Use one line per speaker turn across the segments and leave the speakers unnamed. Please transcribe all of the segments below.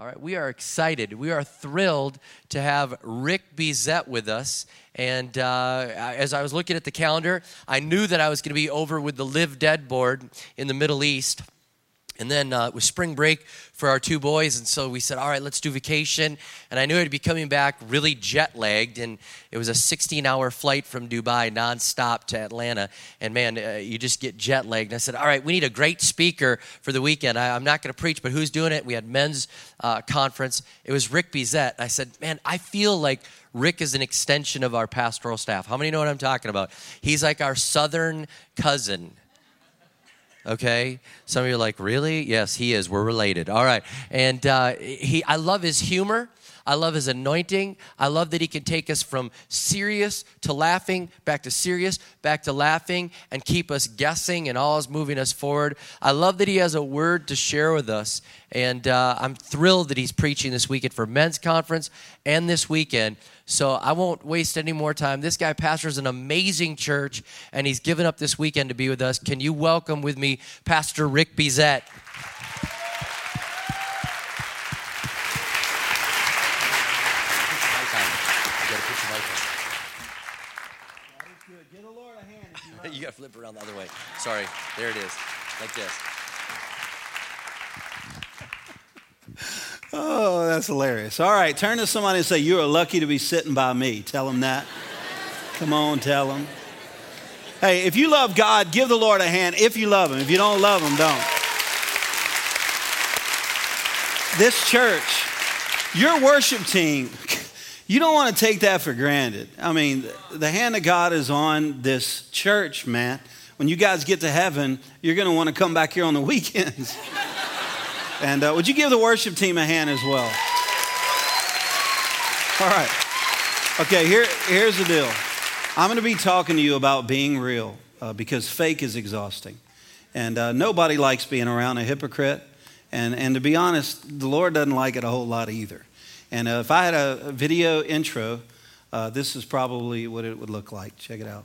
All right, we are excited. We are thrilled to have Rick Bezet with us. And uh, as I was looking at the calendar, I knew that I was going to be over with the Live Dead board in the Middle East. And then uh, it was spring break for our two boys, and so we said, "All right, let's do vacation." And I knew I'd be coming back really jet lagged, and it was a 16-hour flight from Dubai nonstop to Atlanta. And man, uh, you just get jet lagged. And I said, "All right, we need a great speaker for the weekend. I, am not going to preach, but who's doing it?" We had men's uh, conference. It was Rick Bezet. I said, "Man, I feel like." Rick is an extension of our pastoral staff. How many know what I'm talking about? He's like our southern cousin okay some of you are like really yes he is we're related all right and uh, he i love his humor I love his anointing. I love that he can take us from serious to laughing, back to serious, back to laughing, and keep us guessing and always moving us forward. I love that he has a word to share with us. And uh, I'm thrilled that he's preaching this weekend for men's conference and this weekend. So I won't waste any more time. This guy pastors an amazing church, and he's given up this weekend to be with us. Can you welcome with me Pastor Rick Bezet? you got to flip around the other way. Sorry. There it is. Like this.
Oh, that's hilarious. All right, turn to somebody and say, You are lucky to be sitting by me. Tell them that. Come on, tell them. Hey, if you love God, give the Lord a hand if you love Him. If you don't love Him, don't. This church, your worship team, you don't want to take that for granted. I mean, the hand of God is on this church, man. When you guys get to heaven, you're going to want to come back here on the weekends. And uh, would you give the worship team a hand as well? All right. Okay, here, here's the deal. I'm going to be talking to you about being real uh, because fake is exhausting. And uh, nobody likes being around a hypocrite. And, and to be honest, the Lord doesn't like it a whole lot either. And uh, if I had a video intro, uh, this is probably what it would look like. Check it out.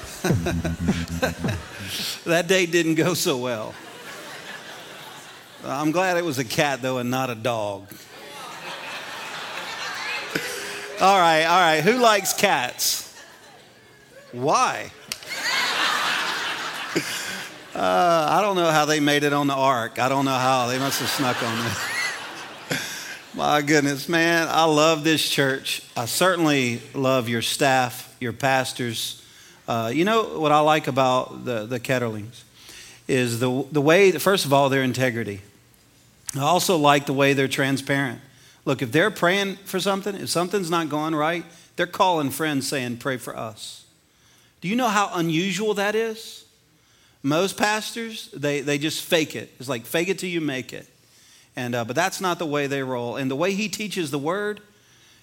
that date didn't go so well. I'm glad it was a cat, though, and not a dog. all right, all right. Who likes cats? Why? Uh, I don't know how they made it on the ark. I don't know how. They must have snuck on there. My goodness, man, I love this church. I certainly love your staff, your pastors. Uh, you know what I like about the, the Ketterlings is the, the way, first of all, their integrity. I also like the way they're transparent. Look, if they're praying for something, if something's not going right, they're calling friends saying, Pray for us. Do you know how unusual that is? Most pastors, they, they just fake it. It's like fake it till you make it. And, uh, but that's not the way they roll. And the way he teaches the word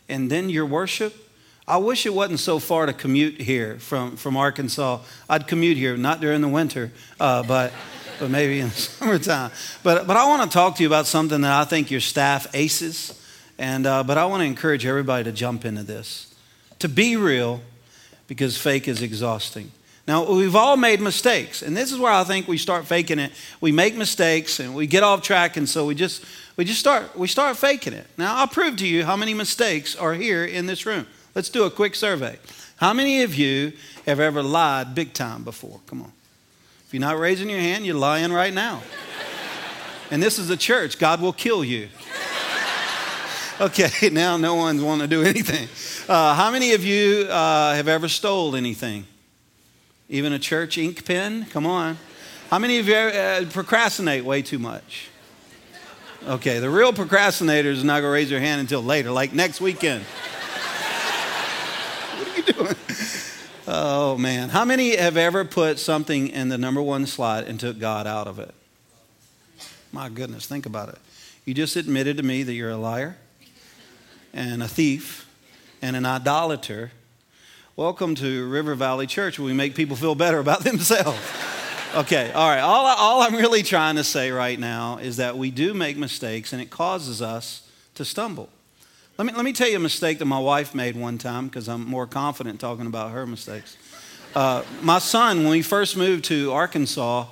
and then your worship, I wish it wasn't so far to commute here from, from Arkansas. I'd commute here, not during the winter, uh, but, but maybe in the summertime. But, but I want to talk to you about something that I think your staff aces. And, uh, but I want to encourage everybody to jump into this. To be real, because fake is exhausting. Now, we've all made mistakes, and this is where I think we start faking it. We make mistakes and we get off track, and so we just we just start we start faking it. Now, I'll prove to you how many mistakes are here in this room. Let's do a quick survey. How many of you have ever lied big time before? Come on. If you're not raising your hand, you're lying right now. And this is a church. God will kill you. Okay, now no one's want to do anything. Uh, how many of you uh, have ever stole anything? Even a church ink pen? Come on. How many of you uh, procrastinate way too much? Okay, the real procrastinators not going to raise their hand until later, like next weekend. Doing? Oh, man. How many have ever put something in the number one slot and took God out of it? My goodness, think about it. You just admitted to me that you're a liar and a thief and an idolater. Welcome to River Valley Church where we make people feel better about themselves. Okay, all right. All, all I'm really trying to say right now is that we do make mistakes and it causes us to stumble. Let me, let me tell you a mistake that my wife made one time because I'm more confident talking about her mistakes. Uh, my son, when we first moved to Arkansas,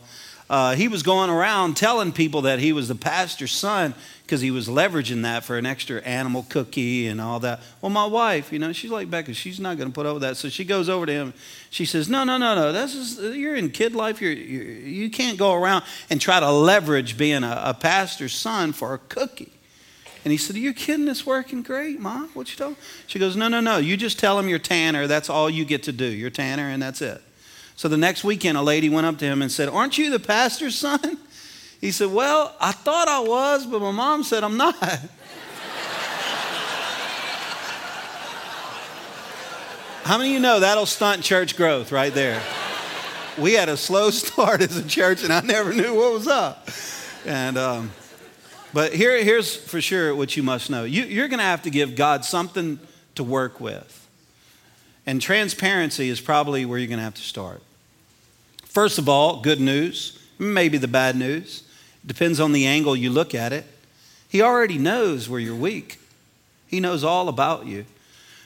uh, he was going around telling people that he was the pastor's son because he was leveraging that for an extra animal cookie and all that. Well, my wife, you know, she's like Becca, she's not going to put up with that. So she goes over to him. She says, No, no, no, no. This is, you're in kid life. You're, you're, you can't go around and try to leverage being a, a pastor's son for a cookie. And he said, Are you kidding? It's working great, Mom. What you told? She goes, No, no, no. You just tell him you're Tanner. That's all you get to do. You're Tanner, and that's it. So the next weekend, a lady went up to him and said, Aren't you the pastor's son? He said, Well, I thought I was, but my mom said I'm not. How many of you know that'll stunt church growth right there? We had a slow start as a church, and I never knew what was up. And, um, but here, here's for sure what you must know you, you're going to have to give God something to work with. And transparency is probably where you're going to have to start. First of all, good news, maybe the bad news. Depends on the angle you look at it. He already knows where you're weak, He knows all about you.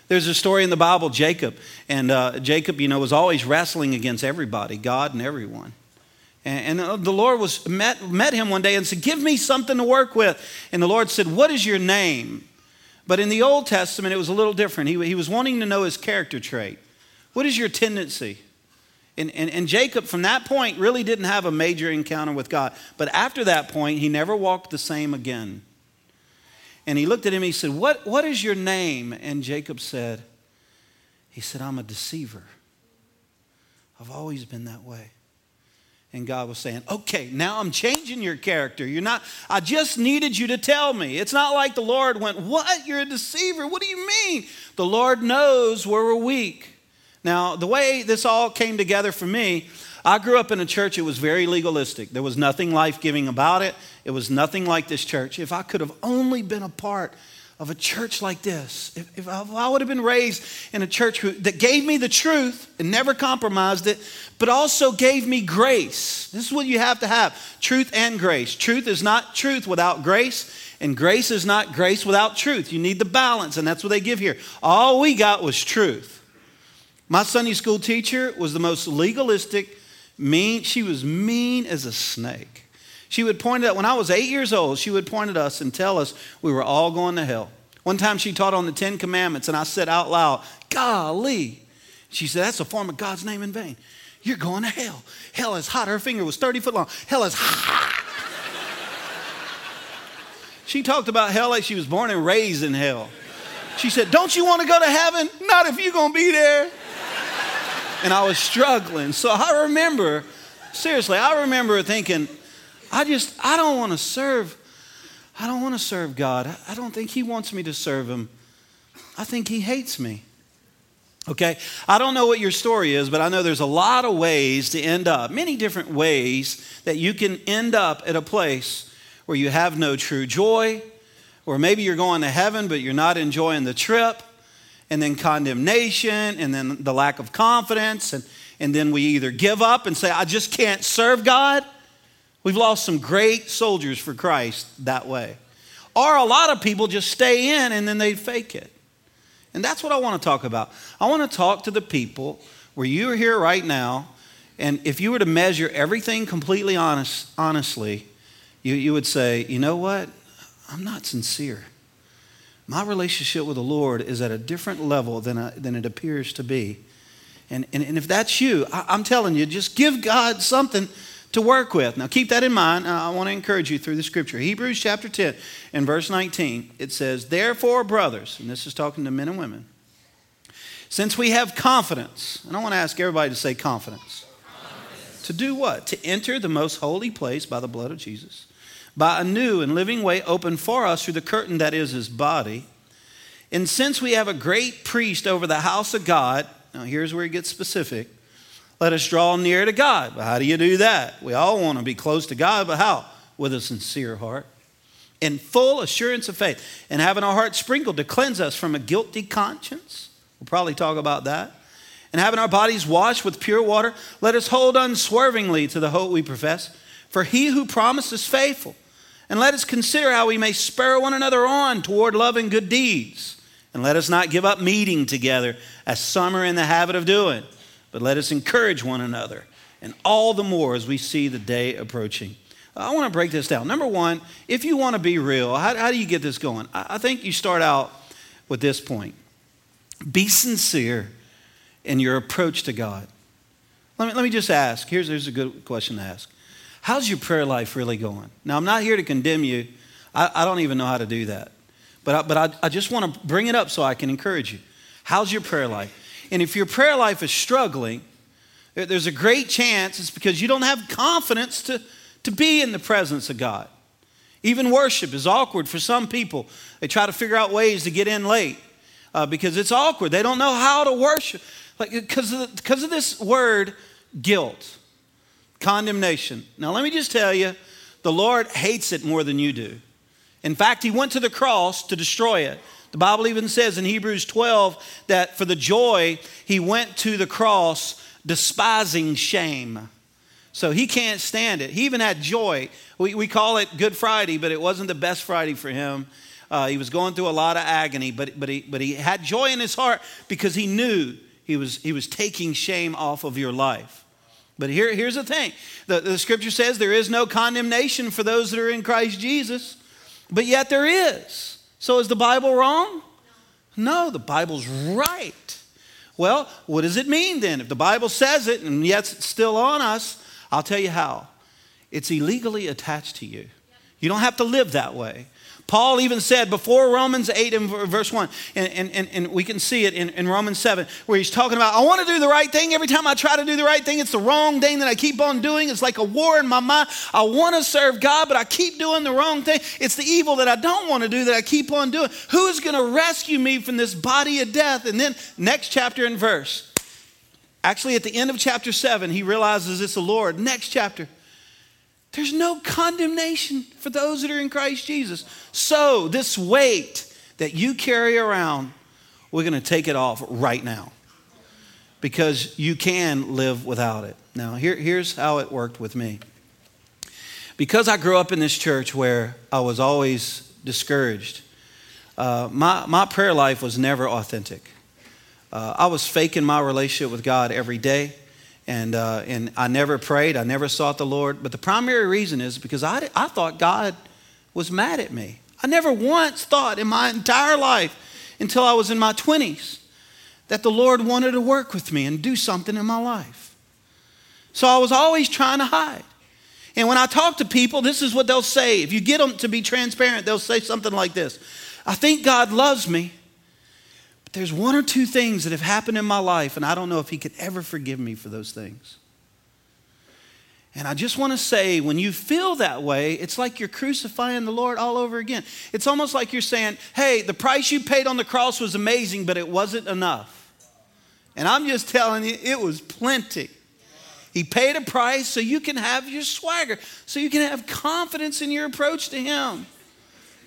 There's a story in the Bible, Jacob. And uh, Jacob, you know, was always wrestling against everybody, God and everyone. And, the Lord was met, met him one day and said, Give me something to work with. And the Lord said, What is your name? But in the Old Testament, it was a little different. He, he was wanting to know his character trait. What is your tendency? And, and, and, Jacob, from that point, really didn't have a major encounter with God. But after that point, he never walked the same again. And he looked at him and he said, What, what is your name? And Jacob said, He said, I'm a deceiver. I've always been that way. And God was saying, okay, now I'm changing your character. You're not, I just needed you to tell me. It's not like the Lord went, What? You're a deceiver. What do you mean? The Lord knows where we're weak. Now, the way this all came together for me, I grew up in a church, it was very legalistic. There was nothing life giving about it. It was nothing like this church. If I could have only been a part of a church like this, if, if, I, would have been raised in a church who, that gave me the truth and never compromised it, but also gave me grace. This is what you have to have truth and grace. Truth is not truth without grace, and grace is not grace without truth. You need the balance, and that's what they give here. All we got was truth. My Sunday school teacher was the most legalistic, mean. She was mean as a snake. She would point at, when I was eight years old, she would point at us and tell us we were all going to hell. One time she taught on the Ten Commandments, and I said out loud, Golly. She said, That's a form of God's name in vain. You're going to hell. Hell is hot. Her finger was 30 foot long. Hell is hot. she talked about hell like she was born and raised in hell. She said, Don't you want to go to heaven? Not if you're going to be there and I was struggling. So I remember, seriously, I remember thinking, I just, I don't want to serve. I don't want to serve God. I don't think He wants me to serve Him. I think He hates me. Okay? I don't know what your story is, but I know there's a lot of ways to end up, many different ways that you can end up at a place where you have no true joy, or maybe you're going to heaven, but you're not enjoying the trip and then condemnation, and then the lack of confidence, and, and then we either give up and say, I just can't serve God. We've lost some great soldiers for Christ that way. Or a lot of people just stay in and then they fake it. And that's what I want to talk about. I want to talk to the people where you're here right now, and if you were to measure everything completely honest, honestly, you, you would say, you know what? I'm not sincere my relationship with the Lord is at a different level than, a, than it appears to be. And, and, and if that's you, I, I'm telling you, just give God something to work with. Now, keep that in mind. I want to encourage you through the scripture. Hebrews chapter 10 and verse 19, it says, Therefore, brothers, and this is talking to men and women, since we have confidence, and I want to ask everybody to say confidence. confidence. To do what? To enter the most holy place by the blood of Jesus by a new and living way opened for us through the curtain that is his body. And since we have a great priest over the house of God, now here's where he gets specific. Let us draw near to God. But how do you do that? We all want to be close to God, but how? with a sincere heart, in full assurance of faith, and having our hearts sprinkled to cleanse us from a guilty conscience. We'll probably talk about that. And having our bodies washed with pure water, let us hold unswervingly to the hope we profess. For he who promised is faithful. And let us consider how we may spur one another on toward love and good deeds. And let us not give up meeting together, as some are in the habit of doing, but let us encourage one another, and all the more as we see the day approaching. I want to break this down. Number one, if you want to be real, how, how do you get this going? I, I think you start out with this point be sincere in your approach to God. Let me, let me just ask here's, here's a good question to ask How's your prayer life really going? Now, I'm not here to condemn you, I, I don't even know how to do that. But I, but I, I just want to bring it up so I can encourage you. How's your prayer life? And if your prayer life is struggling, there's a great chance it's because you don't have confidence to, to be in the presence of God. Even worship is awkward for some people. They try to figure out ways to get in late uh, because it's awkward. They don't know how to worship like because of, because of this word guilt, condemnation. Now let me just tell you, the Lord hates it more than you do. In fact, he went to the cross to destroy it. The Bible even says in Hebrews 12 that for the joy, he went to the cross despising shame. So he can't stand it. He even had joy. We, we call it Good Friday, but it wasn't the best Friday for him. Uh, he was going through a lot of agony, but, but, he, but he had joy in his heart because he knew he was, he was taking shame off of your life. But here, here's the thing the, the scripture says there is no condemnation for those that are in Christ Jesus. But yet there is. So is the Bible wrong? No, the Bible's right. Well, what does it mean then? If the Bible says it and yet it's still on us, I'll tell you how. It's illegally attached to you. You don't have to live that way. Paul even said before Romans 8 and verse 1, and, and, and we can see it in, in Romans 7, where he's talking about, I want to do the right thing. Every time I try to do the right thing, it's the wrong thing that I keep on doing. It's like a war in my mind. I want to serve God, but I keep doing the wrong thing. It's the evil that I don't want to do that I keep on doing. Who is going to rescue me from this body of death? And then, next chapter and verse. Actually, at the end of chapter 7, he realizes it's the Lord. Next chapter. There's no condemnation for those that are in Christ Jesus. So, this weight that you carry around, we're going to take it off right now because you can live without it. Now, here, here's how it worked with me. Because I grew up in this church where I was always discouraged, uh, my, my prayer life was never authentic. Uh, I was faking my relationship with God every day. And, uh, and I never prayed, I never sought the Lord. But the primary reason is because I, I thought God was mad at me. I never once thought in my entire life until I was in my 20s that the Lord wanted to work with me and do something in my life. So I was always trying to hide. And when I talk to people, this is what they'll say. If you get them to be transparent, they'll say something like this I think God loves me, there's one or two things that have happened in my life, and I don't know if He could ever forgive me for those things. And I just want to say, when you feel that way, it's like you're crucifying the Lord all over again. It's almost like you're saying, hey, the price you paid on the cross was amazing, but it wasn't enough. And I'm just telling you, it was plenty. He paid a price so you can have your swagger, so you can have confidence in your approach to Him.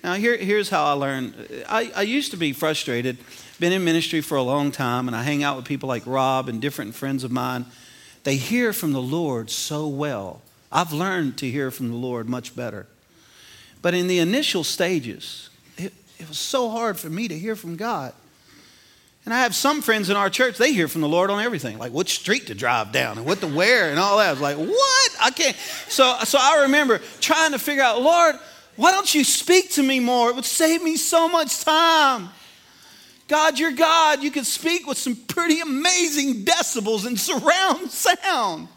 Now, here, here's how I learned. I, I used to be frustrated been in ministry for a long time, and I hang out with people like Rob and different friends of mine. They hear from the Lord so well. I've learned to hear from the Lord much better. But in the initial stages, it, it was so hard for me to hear from God. And I have some friends in our church, they hear from the Lord on everything, like which street to drive down and what to wear and all that. I was like, what? I can't. So, so I remember trying to figure out, Lord, why don't you speak to me more? It would save me so much time. God, you're God. You can speak with some pretty amazing decibels and surround sound.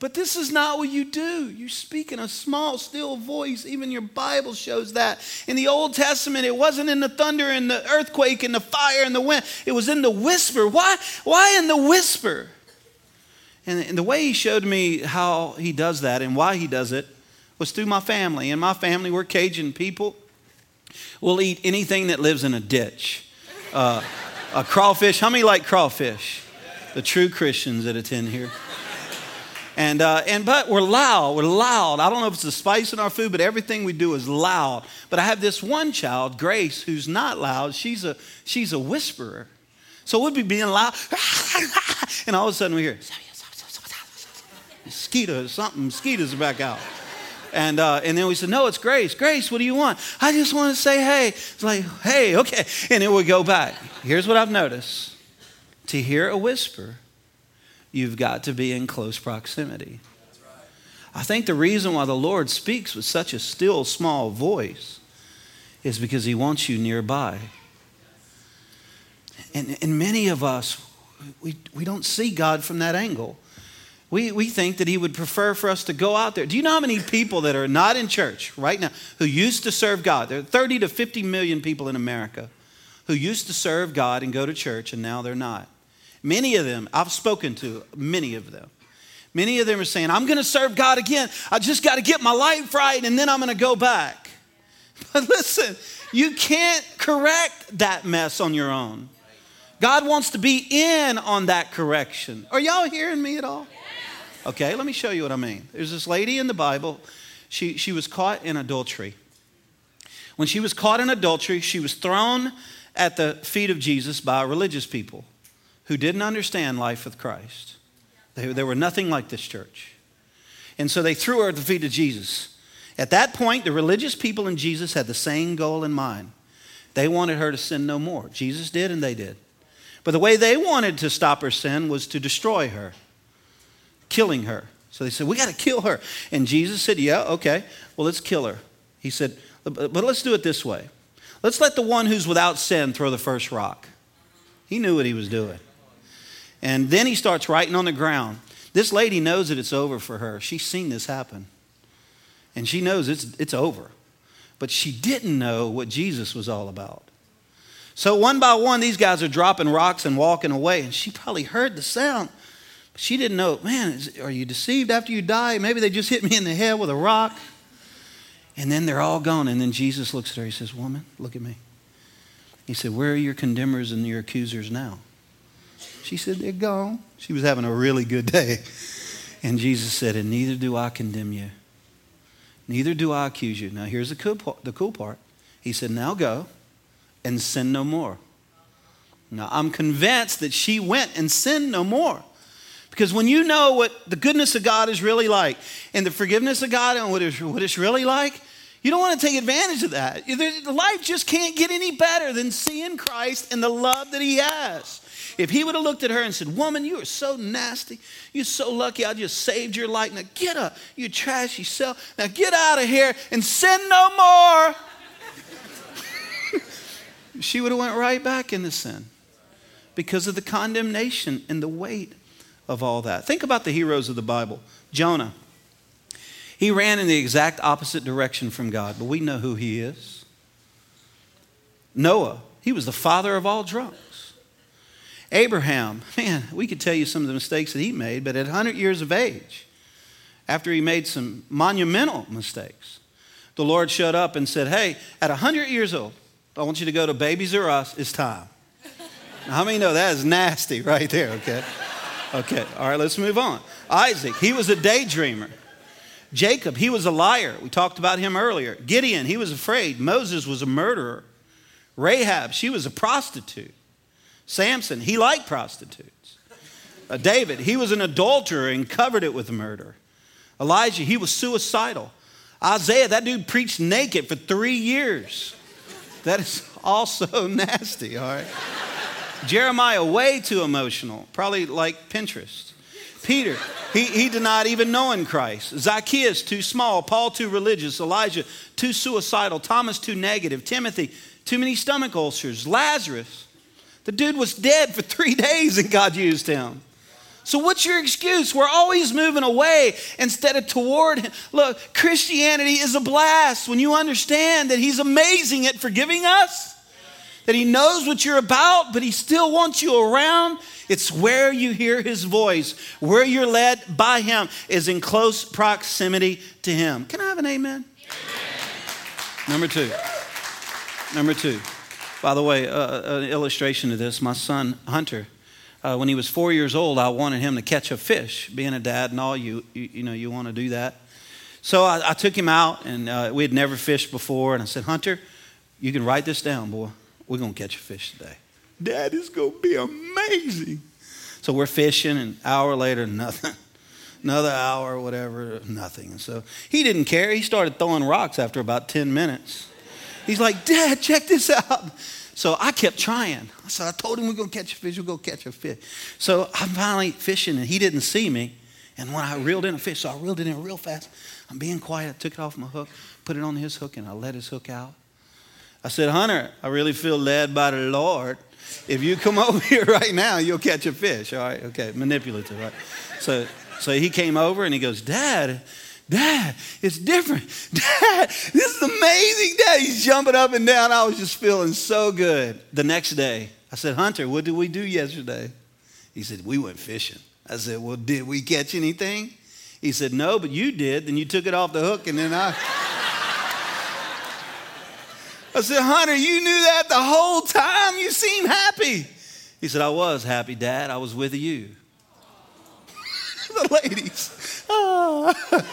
But this is not what you do. You speak in a small, still voice. Even your Bible shows that. In the Old Testament, it wasn't in the thunder and the earthquake and the fire and the wind, it was in the whisper. Why, why in the whisper? And, and the way he showed me how he does that and why he does it was through my family. In my family, we're Cajun people. We'll eat anything that lives in a ditch uh, a crawfish. How many like crawfish? The true Christians that attend here. And, uh, and but we're loud. We're loud. I don't know if it's the spice in our food, but everything we do is loud. But I have this one child, Grace, who's not loud. She's a she's a whisperer. So we'd be being loud, and all of a sudden we hear mosquitoes, something, mosquitoes are back out. And, uh, and then we said, No, it's Grace. Grace, what do you want? I just want to say hey. It's like, Hey, okay. And then we go back. Here's what I've noticed to hear a whisper, you've got to be in close proximity. I think the reason why the Lord speaks with such a still, small voice is because He wants you nearby. And, and many of us, we, we don't see God from that angle. We, we think that he would prefer for us to go out there. Do you know how many people that are not in church right now who used to serve God? There are 30 to 50 million people in America who used to serve God and go to church, and now they're not. Many of them, I've spoken to many of them. Many of them are saying, I'm going to serve God again. I just got to get my life right, and then I'm going to go back. But listen, you can't correct that mess on your own. God wants to be in on that correction. Are y'all hearing me at all? Okay, let me show you what I mean. There's this lady in the Bible, she, she was caught in adultery. When she was caught in adultery, she was thrown at the feet of Jesus by religious people who didn't understand life with Christ. They, they were nothing like this church. And so they threw her at the feet of Jesus. At that point, the religious people and Jesus had the same goal in mind. They wanted her to sin no more. Jesus did, and they did. But the way they wanted to stop her sin was to destroy her killing her. So they said, We got to kill her. And Jesus said, Yeah, okay. Well, let's kill her. He said, But let's do it this way. Let's let the one who's without sin throw the first rock. He knew what he was doing. And then he starts writing on the ground. This lady knows that it's over for her. She's seen this happen. And she knows it's, it's over. But she didn't know what Jesus was all about. So one by one, these guys are dropping rocks and walking away. And she probably heard the sound. She didn't know, man, is, are you deceived after you die? Maybe they just hit me in the head with a rock. And then they're all gone. And then Jesus looks at her. He says, Woman, look at me. He said, Where are your condemners and your accusers now? She said, They're gone. She was having a really good day. And Jesus said, And neither do I condemn you. Neither do I accuse you. Now, here's the cool part. The cool part. He said, Now go and sin no more. Now, I'm convinced that she went and sinned no more. Because when you know what the goodness of God is really like and the forgiveness of God and what it's, what it's really like, you don't want to take advantage of that. Life just can't get any better than seeing Christ and the love that He has. If He would have looked at her and said, Woman, you are so nasty. You're so lucky I just saved your life. Now get up, you trashy self. Now get out of here and sin no more. she would have went right back into sin because of the condemnation and the weight of all that. Think about the heroes of the Bible. Jonah. He ran in the exact opposite direction from God, but we know who he is. Noah, he was the father of all drunks. Abraham, man, we could tell you some of the mistakes that he made, but at 100 years of age, after he made some monumental mistakes, the Lord showed up and said, Hey, at 100 years old, I want you to go to Babies R Us. It's time. How many know that is nasty right there, okay? Okay, all right, let's move on. Isaac, he was a daydreamer. Jacob, he was a liar. We talked about him earlier. Gideon, he was afraid. Moses was a murderer. Rahab, she was a prostitute. Samson, he liked prostitutes. Uh, David, he was an adulterer and covered it with murder. Elijah, he was suicidal. Isaiah, that dude preached naked for three years. That is also nasty, all right? Jeremiah, way too emotional, probably like Pinterest. Peter, he, he denied even knowing Christ. Zacchaeus, too small. Paul, too religious. Elijah, too suicidal. Thomas, too negative. Timothy, too many stomach ulcers. Lazarus, the dude was dead for three days and God used him. So, what's your excuse? We're always moving away instead of toward Him. Look, Christianity is a blast when you understand that He's amazing at forgiving us that He knows what you're about, but He still wants you around. It's where you hear His voice, where you're led by Him, is in close proximity to Him. Can I have an amen? amen. Number two. Number two. By the way, uh, an illustration of this my son, Hunter. uh, when he was four years old, I wanted him to catch a fish. Being a dad and all, you, you, you know, you want to do that. So I, I took him out, and uh, we had never fished before. And I said, Hunter, you can write this down, boy. We're going to catch a fish today. Dad, it's going to be amazing. So we're fishing, and an hour later, nothing. Another hour, whatever, nothing. And so he didn't care. He started throwing rocks after about 10 minutes. He's like, Dad, check this out. So I kept trying. So I told him we're going to catch a fish, we're going to catch a fish. So I'm finally fishing, and he didn't see me. And when I reeled in a fish, so I reeled it in real fast. I'm being quiet. I took it off my hook, put it on his hook, and I let his hook out. I said, Hunter, I really feel led by the Lord. If you come over here right now, you'll catch a fish. All right, okay, manipulative, right? So, so he came over and he goes, Dad, Dad, it's different. Dad, this is amazing. Dad, he's jumping up and down. I was just feeling so good. The next day, I said, Hunter, what did we do yesterday? He said, We went fishing. I said, Well, did we catch anything? He said, No, but you did. Then you took it off the hook, and then I. I said, Hunter, you knew that the whole time? You seem happy. He said, I was happy, Dad. I was with you. the ladies. Oh.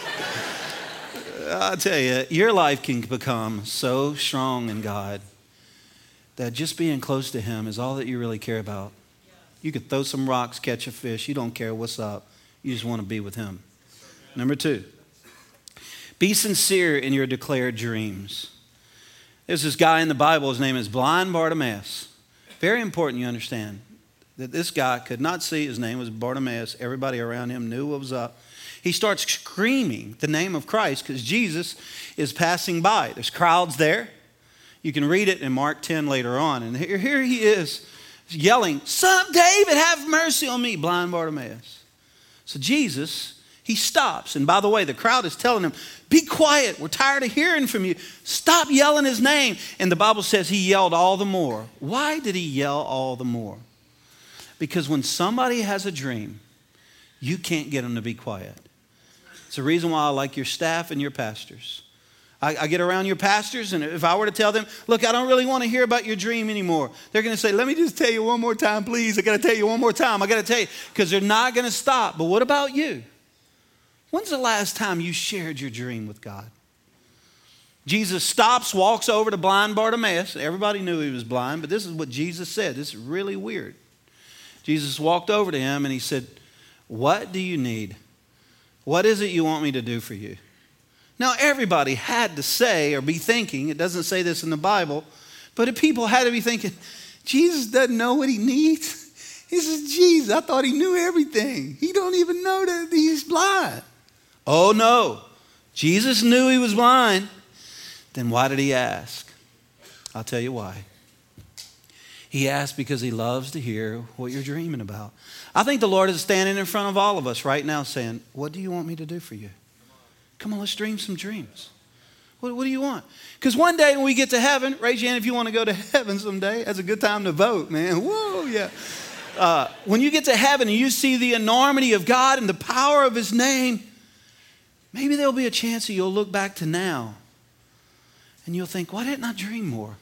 I tell you, your life can become so strong in God that just being close to Him is all that you really care about. You could throw some rocks, catch a fish. You don't care what's up. You just want to be with Him. Number two, be sincere in your declared dreams. There's this guy in the Bible, his name is Blind Bartimaeus. Very important you understand that this guy could not see. His name was Bartimaeus. Everybody around him knew what was up. He starts screaming the name of Christ because Jesus is passing by. There's crowds there. You can read it in Mark 10 later on. And here, here he is yelling, Son David, have mercy on me, blind Bartimaeus. So Jesus he stops. And by the way, the crowd is telling him, Be quiet. We're tired of hearing from you. Stop yelling his name. And the Bible says he yelled all the more. Why did he yell all the more? Because when somebody has a dream, you can't get them to be quiet. It's the reason why I like your staff and your pastors. I, I, get around your pastors, and if I were to tell them, look, I don't really want to hear about your dream anymore, they're going to say, let me just tell you one more time, please. I got to tell you one more time. I got to tell you, because they're not going to stop. But what about you? When's the last time you shared your dream with God? Jesus stops, walks over to blind Bartimaeus. Everybody knew he was blind, but this is what Jesus said. This is really weird. Jesus walked over to him and he said, What do you need? What is it you want me to do for you? Now, everybody had to say or be thinking, it doesn't say this in the Bible, but people had to be thinking, Jesus doesn't know what he needs. He says, Jesus, I thought he knew everything. He don't even know that he's blind. Oh no, Jesus knew he was blind. Then why did he ask? I'll tell you why. He asked because he loves to hear what you're dreaming about. I think the Lord is standing in front of all of us right now saying, What do you want me to do for you? Come on, let's dream some dreams. What, what do you want? Because one day when we get to heaven, raise your hand if you want to go to heaven someday. That's a good time to vote, man. Whoa, yeah. Uh, when you get to heaven and you see the enormity of God and the power of His name, maybe there'll be a chance that you'll look back to now and you'll think, why didn't I dream more?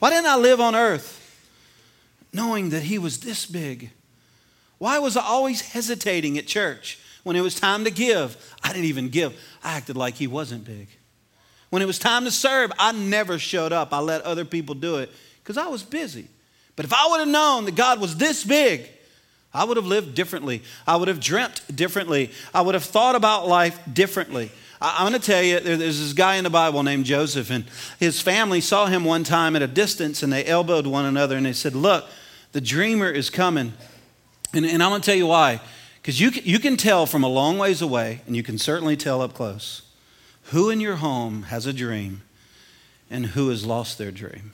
Why didn't I live on earth knowing that He was this big? Why was I always hesitating at church when it was time to give? I didn't even give, I acted like He wasn't big. When it was time to serve, I never showed up. I let other people do it because I was busy. But if I would have known that God was this big, I would have lived differently. I would have dreamt differently. I would have thought about life differently. I, am going to tell you, there's this guy in the Bible named Joseph, and his family saw him one time at a distance, and they elbowed one another, and they said, Look, the dreamer is coming. And, and I'm going to tell you why. Because you, you can tell from a long ways away, and you can certainly tell up close, who in your home has a dream and who has lost their dream.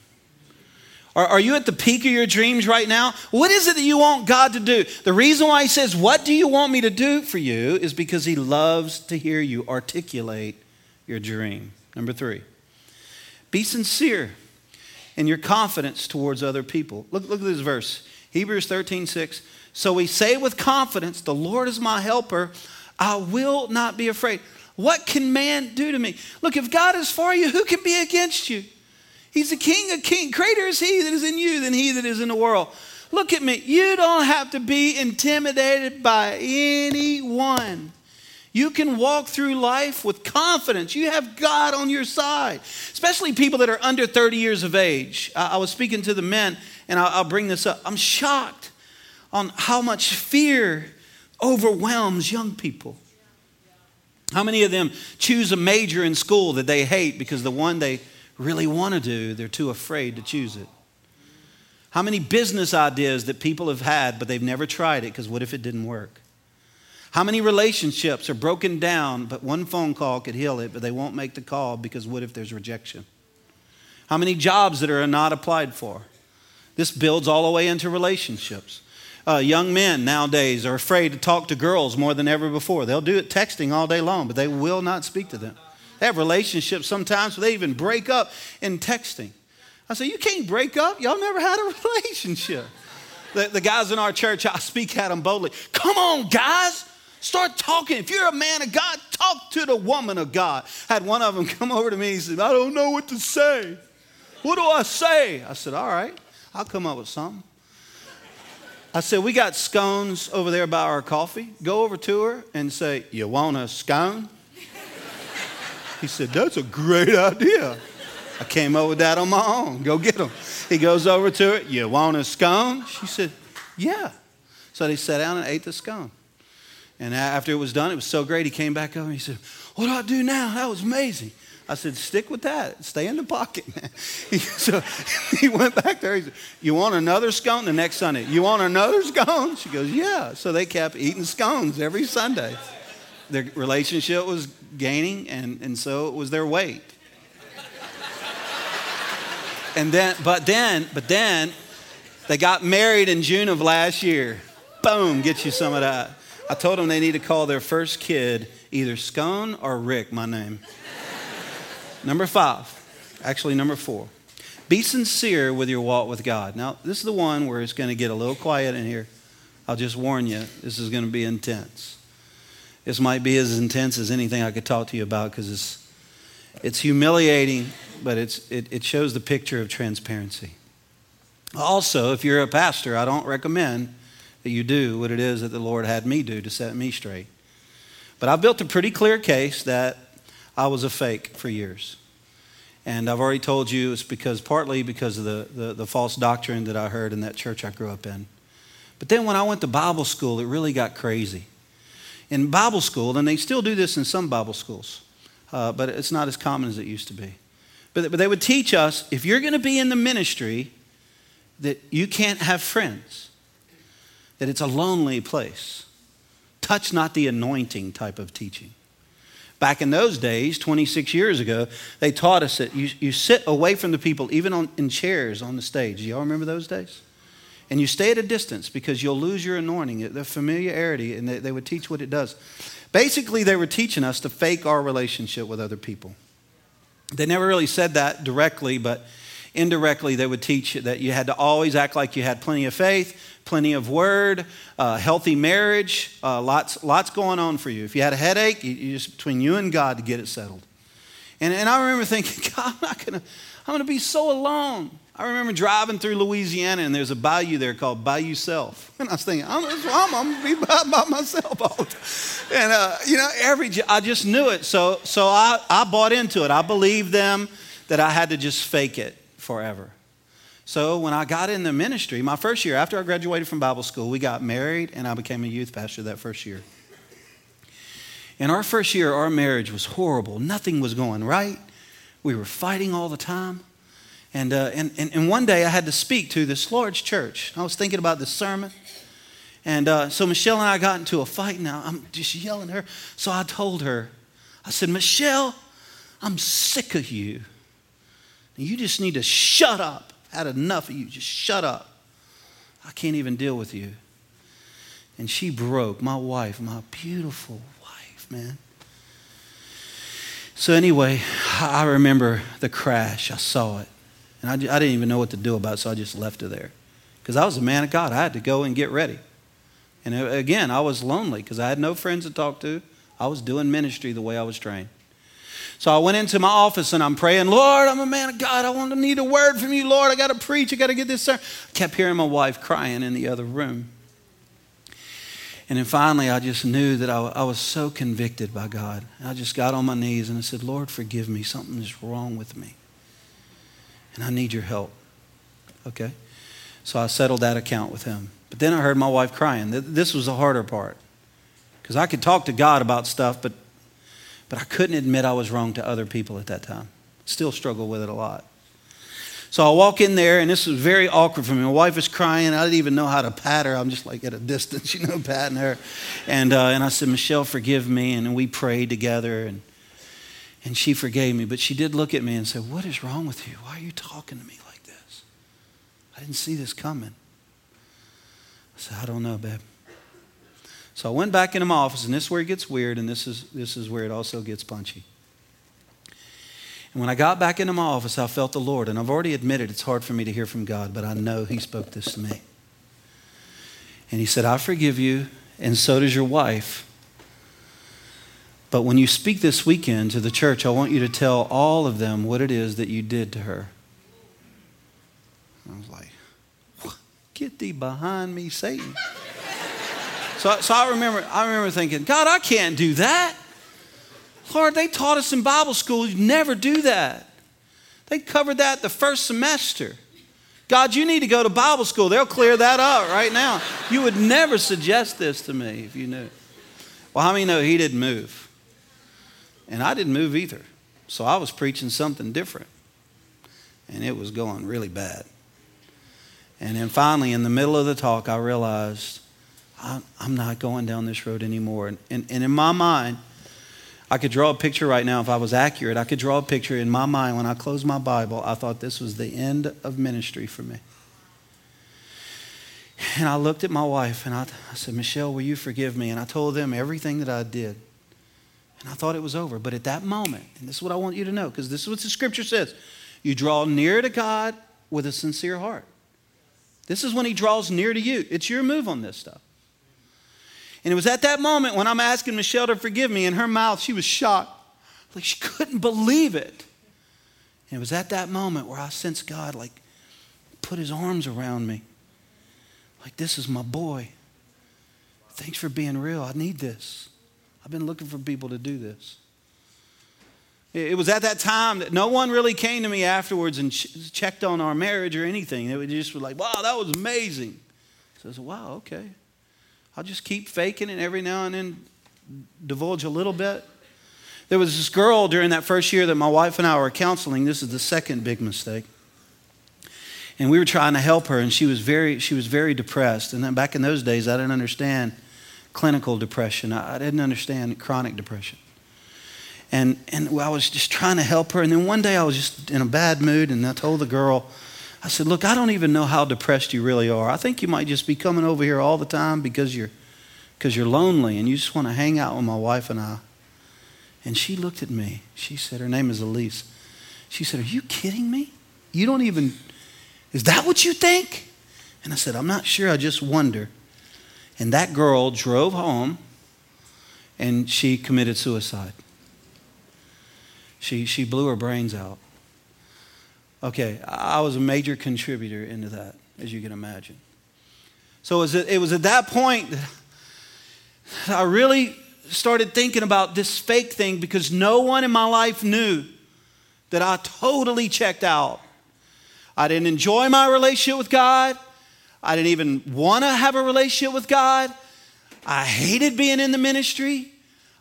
Are, are you at the peak of your dreams right now? What is it that you want God to do? The reason why He says, What do you want me to do for you? is because He loves to hear you articulate your dream. Number three, be sincere in your confidence towards other people. Look, look at this verse Hebrews 13 6. So we say with confidence, The Lord is my helper. I will not be afraid. What can man do to me? Look, if God is for you, who can be against you? He's the King of kings. Greater is He that is in you than He that is in the world. Look at me. You don't have to be intimidated by anyone. You can walk through life with confidence. You have God on your side, especially people that are under 30 years of age. I, was speaking to the men, and I'll, bring this up. I'm shocked on how much fear overwhelms young people. How many of them choose a major in school that they hate because the one they really want to do, they're too afraid to choose it? How many business ideas that people have had, but they've never tried it because what if it didn't work? How many relationships are broken down, but one phone call could heal it, but they won't make the call because what if there's rejection? How many jobs that are not applied for? This builds all the way into relationships. Uh, young men nowadays are afraid to talk to girls more than ever before. They'll do it texting all day long, but they will not speak to them. They have relationships sometimes where they even break up in texting. I said, You can't break up. Y'all never had a relationship. The, the guys in our church, I speak at them boldly. Come on, guys. Start talking. If you're a man of God, talk to the woman of God. I had one of them come over to me. He said, I don't know what to say. What do I say? I said, All right, I'll come up with something. I said, We got scones over there by our coffee. Go over to her and say, You want a scone? He said, That's a great idea. I came up with that on my own. Go get them. He goes over to her, You want a scone? She said, Yeah. So they sat down and ate the scone. And after it was done, it was so great. He came back over and he said, What do I do now? That was amazing. I said, Stick with that. Stay in the pocket, man. So he went back there. He said, You want another scone? The next Sunday, You want another scone? She goes, Yeah. So they kept eating scones every Sunday. Their relationship was gaining, and, and so it was their weight. And then, but then, but then, they got married in June of last year. Boom, get you some of that. I told them they need to call their first kid either Scone or Rick, my name. number five, actually, number four. Be sincere with your walk with God. Now, this is the one where it's going to get a little quiet in here. I'll just warn you, this is going to be intense. This might be as intense as anything I could talk to you about because it's, it's humiliating, but it's, it, it shows the picture of transparency. Also, if you're a pastor, I don't recommend that you do what it is that the Lord had me do to set me straight. But I've built a pretty clear case that I was a fake for years. And I've already told you it's because partly because of the, the, the, false doctrine that I heard in that church I grew up in. But then when I went to Bible school, it really got crazy. In Bible school, and they still do this in some Bible schools, uh, but it's not as common as it used to be. But, but they would teach us if you're going to be in the ministry, that you can't have friends that it's a lonely place. Touch not the anointing type of teaching. Back in those days, 26 years ago, they taught us that you, you sit away from the people, even on, in chairs on the stage. Do y'all remember those days? And you stay at a distance because you'll lose your anointing, the familiarity, and they, they would teach what it does. Basically, they were teaching us to fake our relationship with other people. They never really said that directly, but indirectly, they would teach that you had to always act like you had plenty of faith, plenty of word, uh, healthy marriage, uh, lots, lots going on for you. If you had a headache, you, you just between you and God to get it settled. And, and I remember thinking, God, I'm not to, I'm to be so alone. I remember driving through Louisiana and there's a bayou there called Bayou Self. And I was thinking, I'm, I'm, I'm going to be by, by myself all the time. And, uh, you know, every, I just knew it. So, so I, I bought into it. I believed them that I had to just fake it forever. So when I got in the ministry, my first year after I graduated from Bible school, we got married and I became a youth pastor that first year. In our first year, our marriage was horrible. Nothing was going right. We were fighting all the time. And, uh, and, and, and, one day I had to speak to this large church. I was thinking about this sermon. And uh, so Michelle and I got into a fight now. I'm just yelling at her. So I told her, I said, Michelle, I'm sick of you. You just need to shut up I had enough of you. Just shut up. I can't even deal with you. And she broke, my wife, my beautiful wife, man. So, anyway, I remember the crash. I saw it. And I, I didn't even know what to do about it, so I just left her there. Because I was a man of God. I had to go and get ready. And uh, again, I was lonely because I had no friends to talk to. I was doing ministry the way I was trained. So I went into my office and I'm praying, Lord, I'm a man of God. I want to need a word from you, Lord. I got to preach. I got to get this. I kept hearing my wife crying in the other room. And then finally, I just knew that I, I was so convicted by God. I just got on my knees and I said, Lord, forgive me. Something is wrong with me. And I need your help. Okay? So I settled that account with him. But then I heard my wife crying. This was the harder part. Because I could talk to God about stuff, but, but I couldn't admit I was wrong to other people at that time. Still struggle with it a lot. So I walk in there, and this was very awkward for me. My wife is crying. I didn't even know how to pat her. I'm just like at a distance, you know, patting her. And, uh, and I said, Michelle, forgive me. And we prayed together, and, and she forgave me. But she did look at me and say, What is wrong with you? Why are you talking to me like this? I didn't see this coming. I said, I don't know, babe. So I went back into my office, and this is where it gets weird, and this is, this is where it also gets punchy. And when I got back into my office, I felt the Lord. And I've already admitted it's hard for me to hear from God, but I know He spoke this to me. And He said, I forgive you, and so does your wife. But when you speak this weekend to the church, I want you to tell all of them what it is that you did to her. I was like, Get thee behind me, Satan. so, so I remember I remember thinking, God, I can't do that. Lord, they taught us in Bible school you never do that. They covered that the first semester. God, you need to go to Bible school. They'll clear that up right now. You would never suggest this to me if you knew. Well, how many know he didn't move? And I didn't move either. So I was preaching something different. And it was going really bad. And then finally, in the middle of the talk, I realized I'm not going down this road anymore. And, and, in my mind, I could draw a picture right now if I was accurate. I could draw a picture in my mind when I closed my Bible. I thought this was the end of ministry for me. And I looked at my wife and I, I said, Michelle, will you forgive me? And I told them everything that I did. And I thought it was over. But at that moment, and this is what I want you to know, because this is what the scripture says you draw near to God with a sincere heart. This is when He draws near to you. It's your move on this stuff. And it was at that moment when I'm asking Michelle to forgive me, in her mouth, she was shocked. Like she couldn't believe it. And it was at that moment where I sensed God like put his arms around me. Like, this is my boy. Thanks for being real. I need this. I've been looking for people to do this. It was at that time that no one really came to me afterwards and ch- checked on our marriage or anything. They just were like, wow, that was amazing. So I said, wow, okay. I'll just keep faking it every now and then divulge a little bit. There was this girl during that first year that my wife and I were counseling. This is the second big mistake. And we were trying to help her, and she was very, she was very depressed. And then back in those days, I didn't understand clinical depression. I, didn't understand chronic depression. And, and I was just trying to help her. And then one day I was just in a bad mood, and I told the girl, I said, Look, I don't even know how depressed you really are. I think you might just be coming over here all the time because you're, because you're lonely and you just want to hang out with my wife and I. And she looked at me. She said, Her name is Elise. She said, Are you kidding me? You don't even, is that what you think? And I said, I'm not sure. I just wonder. And that girl drove home and she committed suicide. She, she blew her brains out. Okay, I was a major contributor into that, as you can imagine. So it was, it was at that point that I really started thinking about this fake thing because no one in my life knew that I totally checked out. I didn't enjoy my relationship with God. I didn't even want to have a relationship with God. I hated being in the ministry.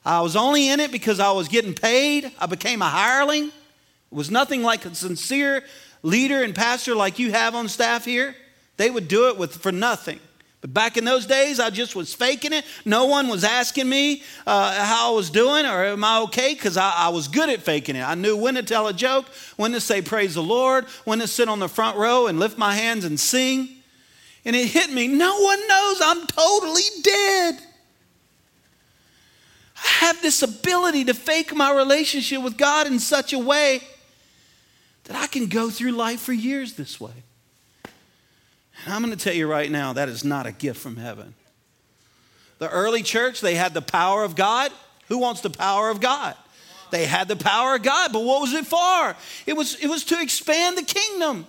I was only in it because I was getting paid. I became a hireling. It was nothing like a sincere leader and pastor like you have on staff here. They would do it with, for nothing. But back in those days, I just was faking it. No one was asking me uh, how I was doing or am I okay because I, I, was good at faking it. I knew when to tell a joke, when to say praise the Lord, when to sit on the front row and lift my hands and sing. And it hit me no one knows I'm totally dead. I have this ability to fake my relationship with God in such a way that I can go through life for years this way. And I'm going to tell you right now, that is not a gift from heaven. The early church, they had the power of God. Who wants the power of God? They had the power of God, but what was it for? It was, it was to expand the kingdom.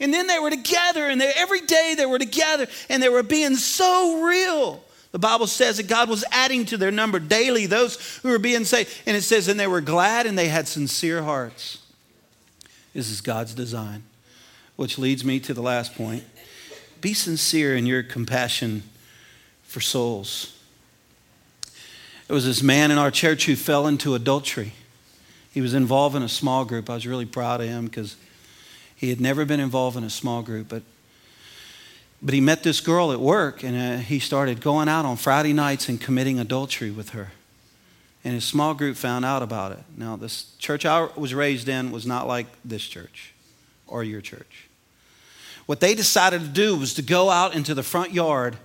And then they were together, and they, every day they were together, and they were being so real. The Bible says that God was adding to their number daily those who were being saved. And it says, and they were glad and they had sincere hearts. This is God's design, which leads me to the last point. Be sincere in your compassion for souls. There was this man in our church who fell into adultery. He was involved in a small group. I was really proud of him because he had never been involved in a small group, but but he met this girl at work and uh, he started going out on Friday nights and committing adultery with her. And his small group found out about it. Now, this church I was raised in was not like this church or your church. What they decided to do was to go out into the front yard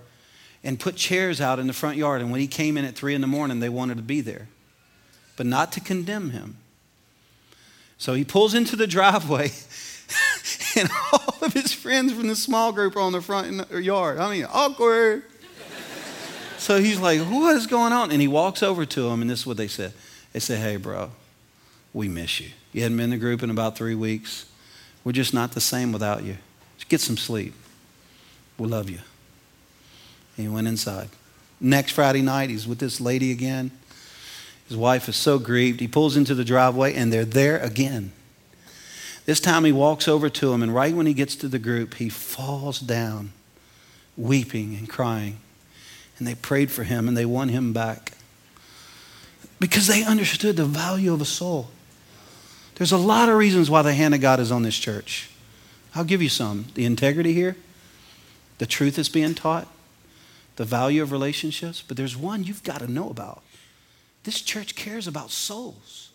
and put chairs out in the front yard. And when he came in at three in the morning, they wanted to be there, but not to condemn him. So he pulls into the driveway and all of his friends from the small group are on the front yard. I mean, awkward. so he's like, What is going on? And he walks over to him, and this is what they said. They said, Hey, bro, we miss you. You hadn't been in the group in about three weeks. We're just not the same without you. Just get some sleep. We love you. And he went inside. Next Friday night, he's with this lady again. His wife is so grieved. He pulls into the driveway, and they're there again. This time he walks over to him, and right when he gets to the group, he falls down, weeping and crying. And they prayed for him and they won him back because they understood the value of a soul. There's a lot of reasons why the hand of God is on this church. I'll give you some the integrity here, the truth that's being taught, the value of relationships, but there's one you've got to know about. This church cares about souls.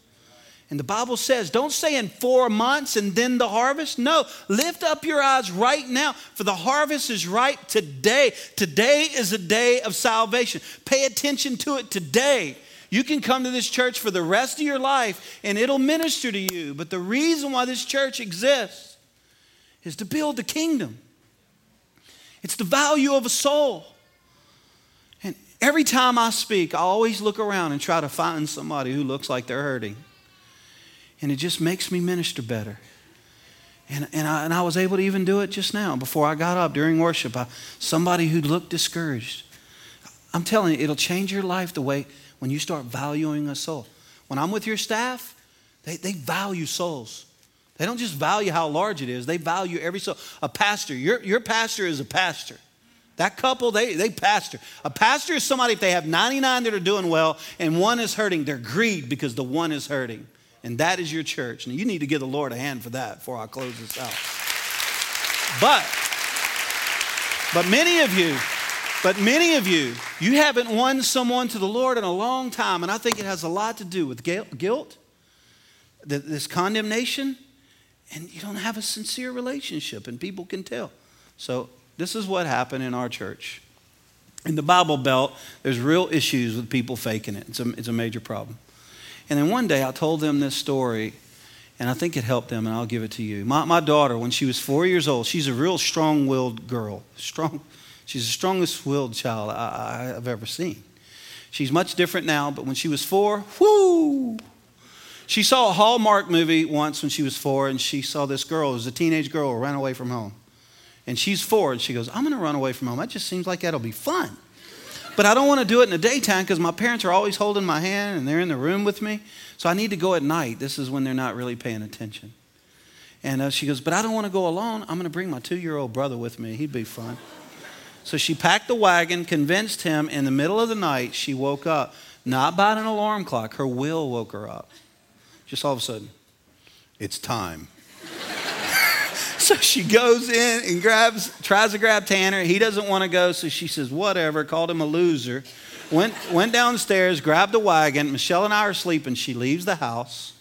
And the Bible says, don't say in four months and then the harvest. No, lift up your eyes right now, for the harvest is ripe today. Today is a day of salvation. Pay attention to it today. You can come to this church for the rest of your life and it'll minister to you. But the reason why this church exists is to build the kingdom, it's the value of a soul. And every time I speak, I always look around and try to find somebody who looks like they're hurting and it just makes me minister better. And, and, I, and I was able to even do it just now before I got up during worship. I, somebody who looked discouraged. I'm telling you, it'll change your life the way when you start valuing a soul. When I'm with your staff, they, they value souls. They don't just value how large it is, they value every soul. A pastor, your, your pastor is a pastor. That couple, they, they pastor. A pastor is somebody, if they have 99 that are doing well and one is hurting, they're grieved because the one is hurting and that is your church. Now, you need to give the Lord a hand for that before I close this out. But, but many of you, but many of you, you haven't won someone to the Lord in a long time, and I think it has a lot to do with guilt, this condemnation, and you don't have a sincere relationship, and people can tell. So, this is what happened in our church. In the Bible Belt, there's real issues with people faking it. It's a, it's a major problem. And then one day I told them this story, and I think it helped them, and I'll give it to you. My, my daughter, when she was four years old, she's a real strong willed girl. Strong, she's the strongest willed child I, have ever seen. She's much different now, but when she was four, whoo! She saw a Hallmark movie once when she was four, and she saw this girl, it was a teenage girl, who ran away from home. And she's four, and she goes, I'm going to run away from home. That just seems like that'll be fun. But I don't want to do it in the daytime because my parents are always holding my hand and they're in the room with me. So I need to go at night. This is when they're not really paying attention. And uh, she goes, But I don't want to go alone. I'm going to bring my two year old brother with me. He'd be fun. So she packed the wagon, convinced him. In the middle of the night, she woke up, not by an alarm clock. Her will woke her up. Just all of a sudden, it's time. So she goes in and grabs, tries to grab Tanner. He doesn't want to go, so she says, whatever, called him a loser. Went, went downstairs, grabbed a wagon. Michelle and I are sleeping. She leaves the house.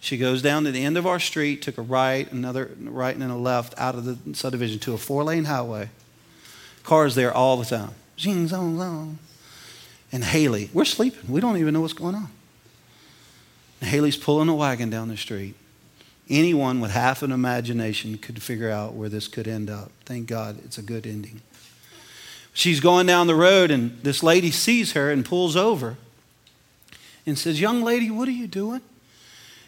She goes down to the end of our street, took a right, another right, and then a left out of the subdivision to a four lane highway. Cars there all the time. Zing, zong, zong. And Haley, we're sleeping. We don't even know what's going on. And Haley's pulling a wagon down the street. Anyone with half an imagination could figure out where this could end up. Thank God it's a good ending. She's going down the road, and this lady sees her and pulls over. and says, Young lady, what are you doing?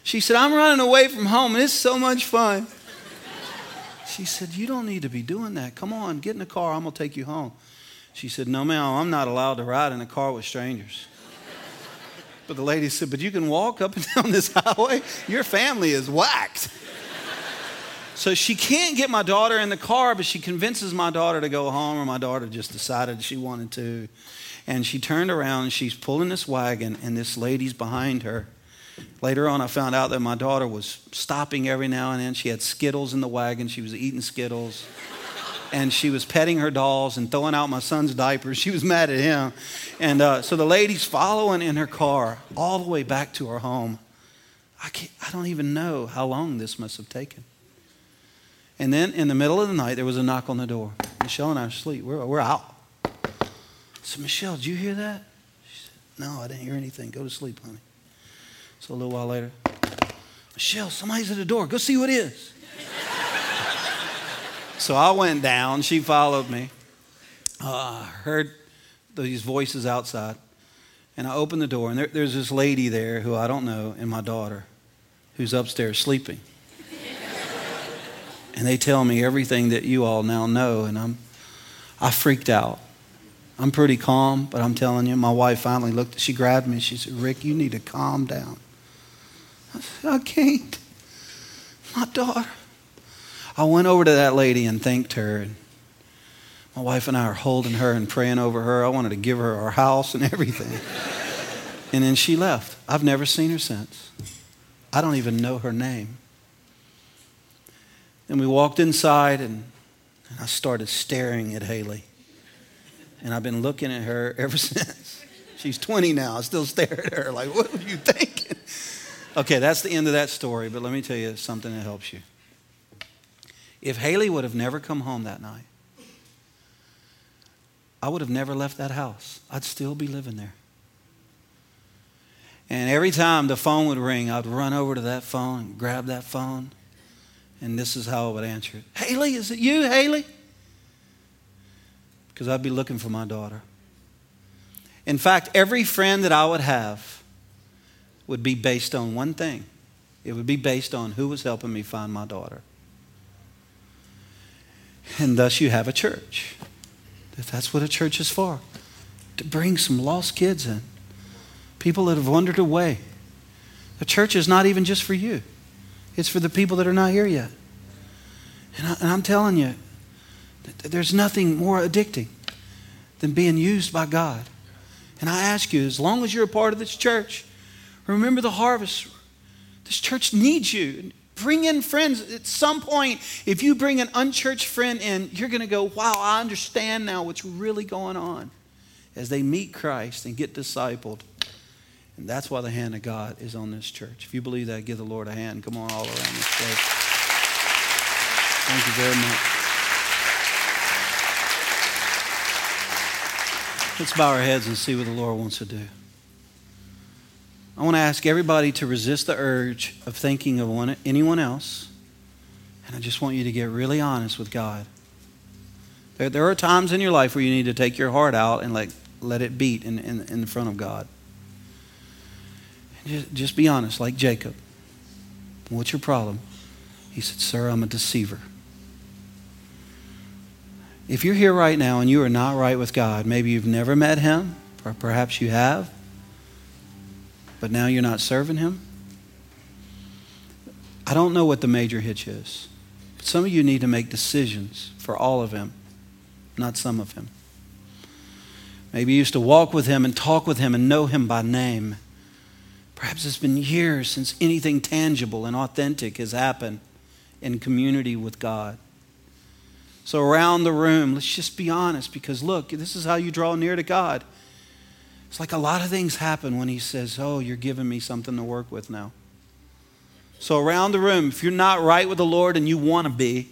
She said, I'm running away from home and it's so much fun. She said, You don't need to be doing that. Come on, get in the car. I'm going to take you home. She said, No, ma'am, I'm not allowed to ride in a car with strangers. But the lady said, But you can walk up and down this highway? Your family is whacked. So she can't get my daughter in the car, but she convinces my daughter to go home, or my daughter just decided she wanted to. And she turned around and she's pulling this wagon, and this lady's behind her. Later on, I found out that my daughter was stopping every now and then. She had Skittles in the wagon, she was eating Skittles. And she was petting her dolls and throwing out my son's diapers. She was mad at him. And uh, so the lady's following in her car all the way back to her home. I, can't, I don't even know how long this must have taken. And then in the middle of the night, there was a knock on the door. Michelle and I are asleep. We're, we're out. So, Michelle, did you hear that? She said, No, I didn't hear anything. Go to sleep, honey. So a little while later, Michelle, somebody's at the door. Go see who it is. So I went down. She followed me. Uh, I heard these voices outside. And I opened the door, and there, there's this lady there who I don't know, and my daughter, who's upstairs sleeping. and they tell me everything that you all now know, and I'm, I freaked out. I'm pretty calm, but I'm telling you, my wife finally looked, she grabbed me, she said, Rick, you need to calm down. I said, I can't. My daughter. I went over to that lady and thanked her. And my wife and I are holding her and praying over her. I wanted to give her our house and everything. and then she left. I've never seen her since. I don't even know her name. And we walked inside, and, and I started staring at Haley. And I've been looking at her ever since. She's 20 now. I still stare at her like, what were you thinking? Okay, that's the end of that story, but let me tell you something that helps you. If Haley would have never come home that night, I would have never left that house. I'd still be living there. And every time the phone would ring, I'd run over to that phone and grab that phone. And this is how I would answer it Haley, is it you, Haley? because I'd be looking for my daughter. In fact, every friend that I would have would be based on one thing it would be based on who was helping me find my daughter. And thus, you have a church. That's what a church is for to bring some lost kids in, people that have wandered away. The church is not even just for you, it's for the people that are not here yet. And, I, am telling you, there's nothing more addicting than being used by God. And I ask you, as long as you're a part of this church, remember the harvest. This church needs you. Bring in friends. At some point, if you bring an unchurched friend in, you're going to go, wow, I understand now what's really going on as they meet Christ and get discipled. And that's why the hand of God is on this church. If you believe that, give the Lord a hand. Come on all around this place. Thank you very much. Let's bow our heads and see what the Lord wants to do. I want to ask everybody to resist the urge of thinking of one, anyone else. And I just want you to get really honest with God. There, there are times in your life where you need to take your heart out and let, let it beat in, in, in front of God. Just, just be honest, like Jacob. What's your problem? He said, Sir, I'm a deceiver. If you're here right now and you are not right with God, maybe you've never met Him, or perhaps you have, but now you're not serving Him. I don't know what the major hitch is. But some of you need to make decisions for all of Him, not some of Him. Maybe you used to walk with Him and talk with Him and know Him by name. Perhaps it's been years since anything tangible and authentic has happened in community with God. So, around the room, let's just be honest because look, this is how you draw near to God. It's like a lot of things happen when He says, Oh, you're giving me something to work with now. So, around the room, if you're not right with the Lord and you want to be,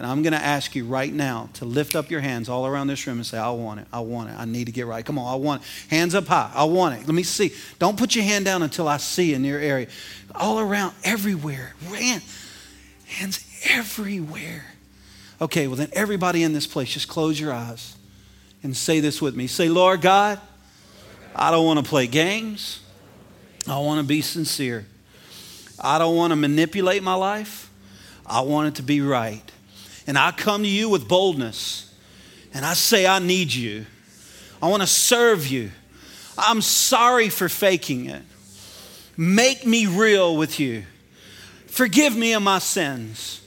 and I'm going to ask you right now to lift up your hands all around this room and say, I want it. I want it. I need to get right. Come on, I want it. Hands up high. I want it. Let me see. Don't put your hand down until I see in your area. All around, everywhere. Hands everywhere. Okay, well, then everybody in this place, just close your eyes and say this with me. Say, Lord God, I don't want to play games. I want to be sincere. I don't want to manipulate my life. I want it to be right. And I come to you with boldness and I say, I need you. I want to serve you. I'm sorry for faking it. Make me real with you. Forgive me of my sins,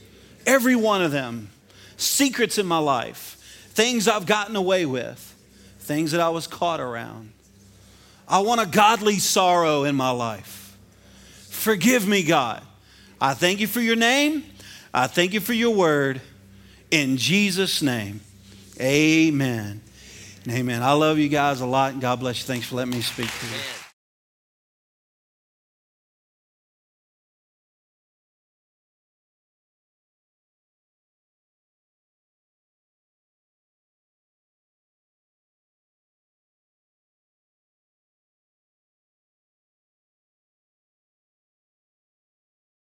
every one of them, secrets in my life, things I've gotten away with, things that I was caught around. I want a godly sorrow in my life. Forgive me, God. I thank you for your name. I thank you for your word. In Jesus' name, amen. Amen. I love you guys a lot, God bless you. Thanks for letting me speak to you.